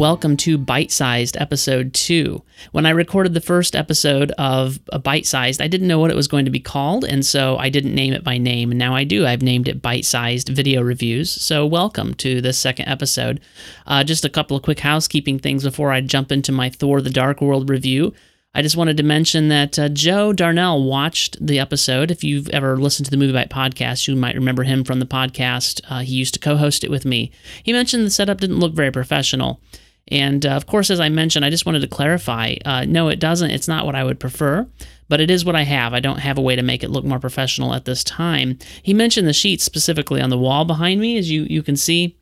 Welcome to Bite Sized Episode 2. When I recorded the first episode of a Bite Sized, I didn't know what it was going to be called, and so I didn't name it by name. Now I do. I've named it Bite Sized Video Reviews. So, welcome to this second episode. Uh, just a couple of quick housekeeping things before I jump into my Thor the Dark World review. I just wanted to mention that uh, Joe Darnell watched the episode. If you've ever listened to the Movie Bite podcast, you might remember him from the podcast. Uh, he used to co host it with me. He mentioned the setup didn't look very professional. And uh, of course, as I mentioned, I just wanted to clarify uh, no, it doesn't. It's not what I would prefer, but it is what I have. I don't have a way to make it look more professional at this time. He mentioned the sheets specifically on the wall behind me, as you, you can see.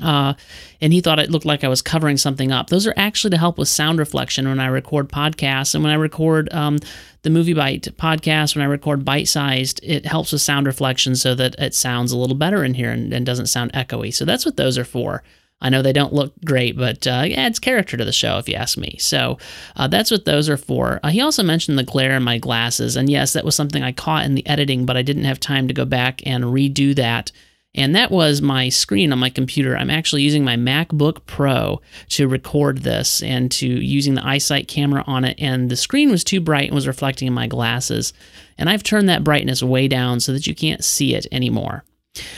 Uh, and he thought it looked like I was covering something up. Those are actually to help with sound reflection when I record podcasts and when I record um, the Movie Bite podcast, when I record bite sized, it helps with sound reflection so that it sounds a little better in here and, and doesn't sound echoey. So that's what those are for. I know they don't look great, but uh, it adds character to the show, if you ask me. So uh, that's what those are for. Uh, he also mentioned the glare in my glasses, and yes, that was something I caught in the editing, but I didn't have time to go back and redo that and that was my screen on my computer. I'm actually using my MacBook Pro to record this and to using the iSight camera on it. And the screen was too bright and was reflecting in my glasses. And I've turned that brightness way down so that you can't see it anymore.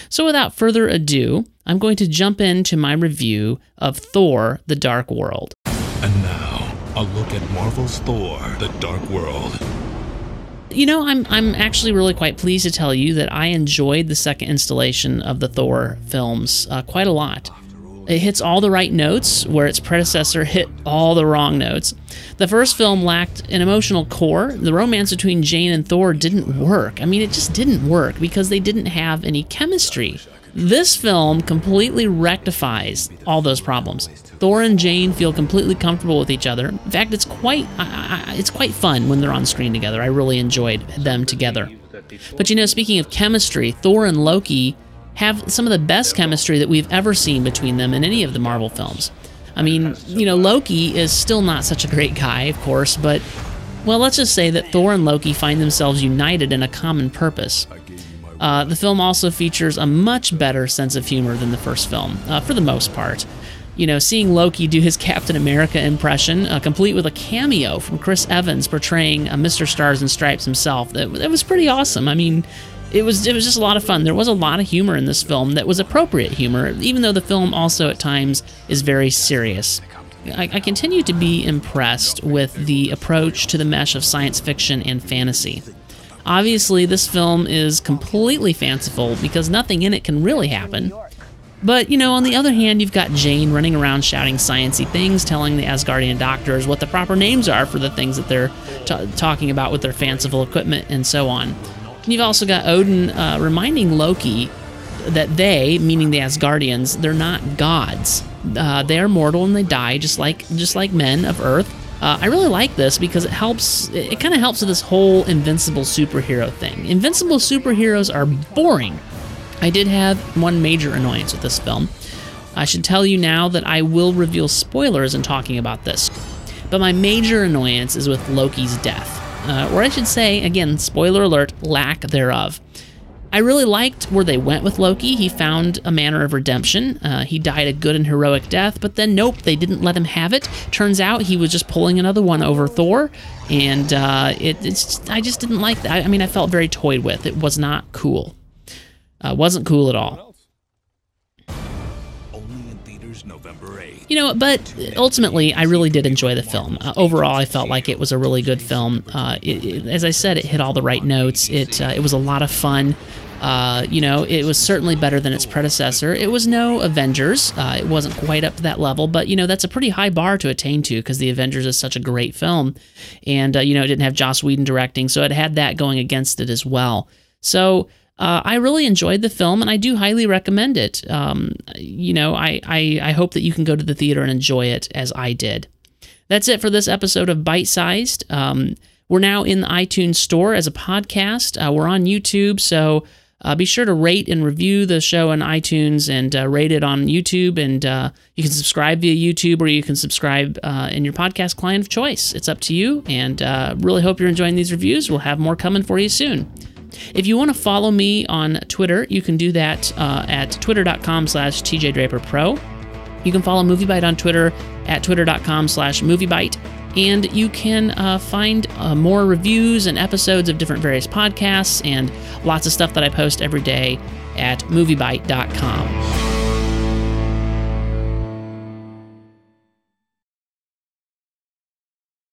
So without further ado, I'm going to jump into my review of Thor The Dark World. And now, a look at Marvel's Thor The Dark World. You know, I'm I'm actually really quite pleased to tell you that I enjoyed the second installation of the Thor films uh, quite a lot. It hits all the right notes where its predecessor hit all the wrong notes. The first film lacked an emotional core. The romance between Jane and Thor didn't work. I mean, it just didn't work because they didn't have any chemistry. This film completely rectifies all those problems. Thor and Jane feel completely comfortable with each other. In fact, it's quite I, I, it's quite fun when they're on screen together. I really enjoyed them together. But you know, speaking of chemistry, Thor and Loki have some of the best chemistry that we've ever seen between them in any of the Marvel films. I mean, you know, Loki is still not such a great guy, of course, but well, let's just say that Thor and Loki find themselves united in a common purpose. Uh, the film also features a much better sense of humor than the first film, uh, for the most part you know, seeing Loki do his Captain America impression, uh, complete with a cameo from Chris Evans portraying uh, Mr. Stars and Stripes himself, that, that was pretty awesome. I mean, it was it was just a lot of fun. There was a lot of humor in this film that was appropriate humor, even though the film also at times is very serious. I, I continue to be impressed with the approach to the mesh of science fiction and fantasy. Obviously, this film is completely fanciful because nothing in it can really happen. But, you know, on the other hand, you've got Jane running around shouting sciency things, telling the Asgardian doctors what the proper names are for the things that they're t- talking about with their fanciful equipment and so on. And you've also got Odin uh, reminding Loki that they, meaning the Asgardians, they're not gods. Uh, they are mortal and they die just like just like men of Earth. Uh, I really like this because it helps. It, it kind of helps with this whole invincible superhero thing. Invincible superheroes are boring I did have one major annoyance with this film. I should tell you now that I will reveal spoilers in talking about this. But my major annoyance is with Loki's death. Uh, or I should say, again, spoiler alert, lack thereof. I really liked where they went with Loki. He found a manner of redemption. Uh, he died a good and heroic death, but then nope, they didn't let him have it. Turns out he was just pulling another one over Thor, and uh, it, it's I just didn't like that. I, I mean, I felt very toyed with. It was not cool. Uh, wasn't cool at all. You know, but ultimately, I really did enjoy the film. Uh, overall, I felt like it was a really good film. Uh, it, it, as I said, it hit all the right notes. It uh, it was a lot of fun. Uh, you know, it was certainly better than its predecessor. It was no Avengers. Uh, it wasn't quite up to that level, but you know that's a pretty high bar to attain to because the Avengers is such a great film, and uh, you know it didn't have Joss Whedon directing, so it had that going against it as well. So uh, I really enjoyed the film, and I do highly recommend it. Um, you know, I, I, I hope that you can go to the theater and enjoy it as I did. That's it for this episode of Bite Sized. Um, we're now in the iTunes Store as a podcast. Uh, we're on YouTube, so uh, be sure to rate and review the show on iTunes and uh, rate it on YouTube. And uh, you can subscribe via YouTube or you can subscribe uh, in your podcast client of choice. It's up to you. And uh, really hope you're enjoying these reviews. We'll have more coming for you soon. If you want to follow me on Twitter, you can do that uh, at twitter.com slash tjdraperpro. You can follow MovieBite on Twitter at twitter.com slash moviebite. And you can uh, find uh, more reviews and episodes of different various podcasts and lots of stuff that I post every day at moviebite.com.